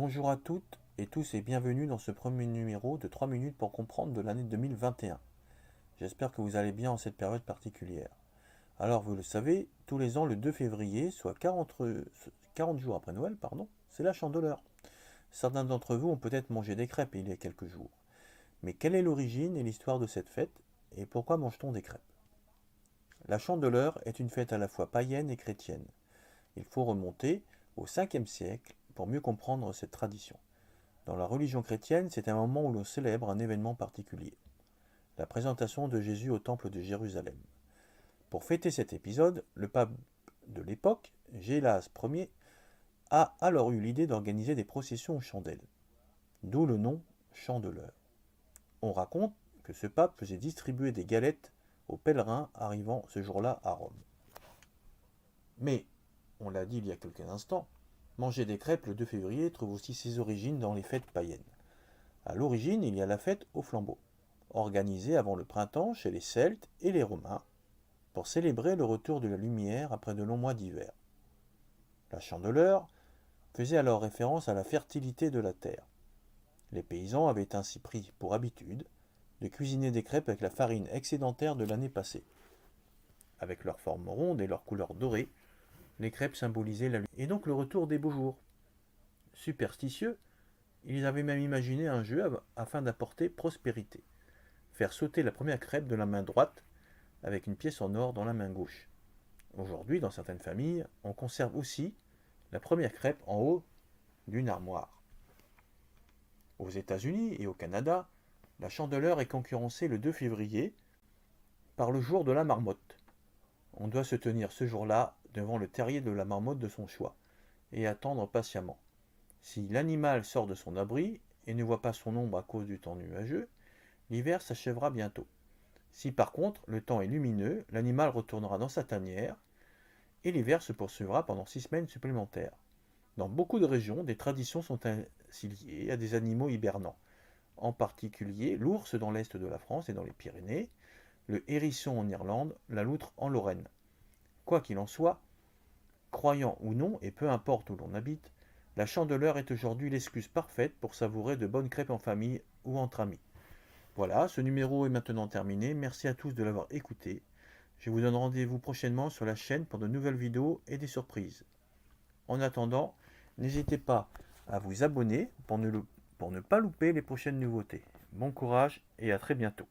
Bonjour à toutes et tous et bienvenue dans ce premier numéro de 3 minutes pour comprendre de l'année 2021. J'espère que vous allez bien en cette période particulière. Alors vous le savez, tous les ans le 2 février, soit 40, 40 jours après Noël, pardon, c'est la chandeleur. Certains d'entre vous ont peut-être mangé des crêpes il y a quelques jours. Mais quelle est l'origine et l'histoire de cette fête et pourquoi mange-t-on des crêpes? La chandeleur est une fête à la fois païenne et chrétienne. Il faut remonter au 5e siècle mieux comprendre cette tradition. Dans la religion chrétienne, c'est un moment où l'on célèbre un événement particulier, la présentation de Jésus au temple de Jérusalem. Pour fêter cet épisode, le pape de l'époque, Gélas Ier, a alors eu l'idée d'organiser des processions aux chandelles, d'où le nom chandeleur. On raconte que ce pape faisait distribuer des galettes aux pèlerins arrivant ce jour-là à Rome. Mais, on l'a dit il y a quelques instants, Manger des crêpes le 2 février trouve aussi ses origines dans les fêtes païennes. À l'origine, il y a la fête au flambeau, organisée avant le printemps chez les Celtes et les Romains, pour célébrer le retour de la lumière après de longs mois d'hiver. La chandeleur faisait alors référence à la fertilité de la terre. Les paysans avaient ainsi pris pour habitude de cuisiner des crêpes avec la farine excédentaire de l'année passée. Avec leur forme ronde et leur couleur dorée, les crêpes symbolisaient la lumière. Et donc le retour des beaux jours. Superstitieux, ils avaient même imaginé un jeu afin d'apporter prospérité. Faire sauter la première crêpe de la main droite avec une pièce en or dans la main gauche. Aujourd'hui, dans certaines familles, on conserve aussi la première crêpe en haut d'une armoire. Aux États-Unis et au Canada, la chandeleur est concurrencée le 2 février par le jour de la marmotte. On doit se tenir ce jour-là devant le terrier de la marmotte de son choix, et attendre patiemment. Si l'animal sort de son abri et ne voit pas son ombre à cause du temps nuageux, l'hiver s'achèvera bientôt. Si par contre le temps est lumineux, l'animal retournera dans sa tanière, et l'hiver se poursuivra pendant six semaines supplémentaires. Dans beaucoup de régions, des traditions sont ainsi liées à des animaux hibernants, en particulier l'ours dans l'est de la France et dans les Pyrénées, le hérisson en Irlande, la loutre en Lorraine. Quoi qu'il en soit, croyant ou non, et peu importe où l'on habite, la chandeleur est aujourd'hui l'excuse parfaite pour savourer de bonnes crêpes en famille ou entre amis. Voilà, ce numéro est maintenant terminé. Merci à tous de l'avoir écouté. Je vous donne rendez-vous prochainement sur la chaîne pour de nouvelles vidéos et des surprises. En attendant, n'hésitez pas à vous abonner pour ne, pas louper les prochaines nouveautés. Bon courage et à très bientôt.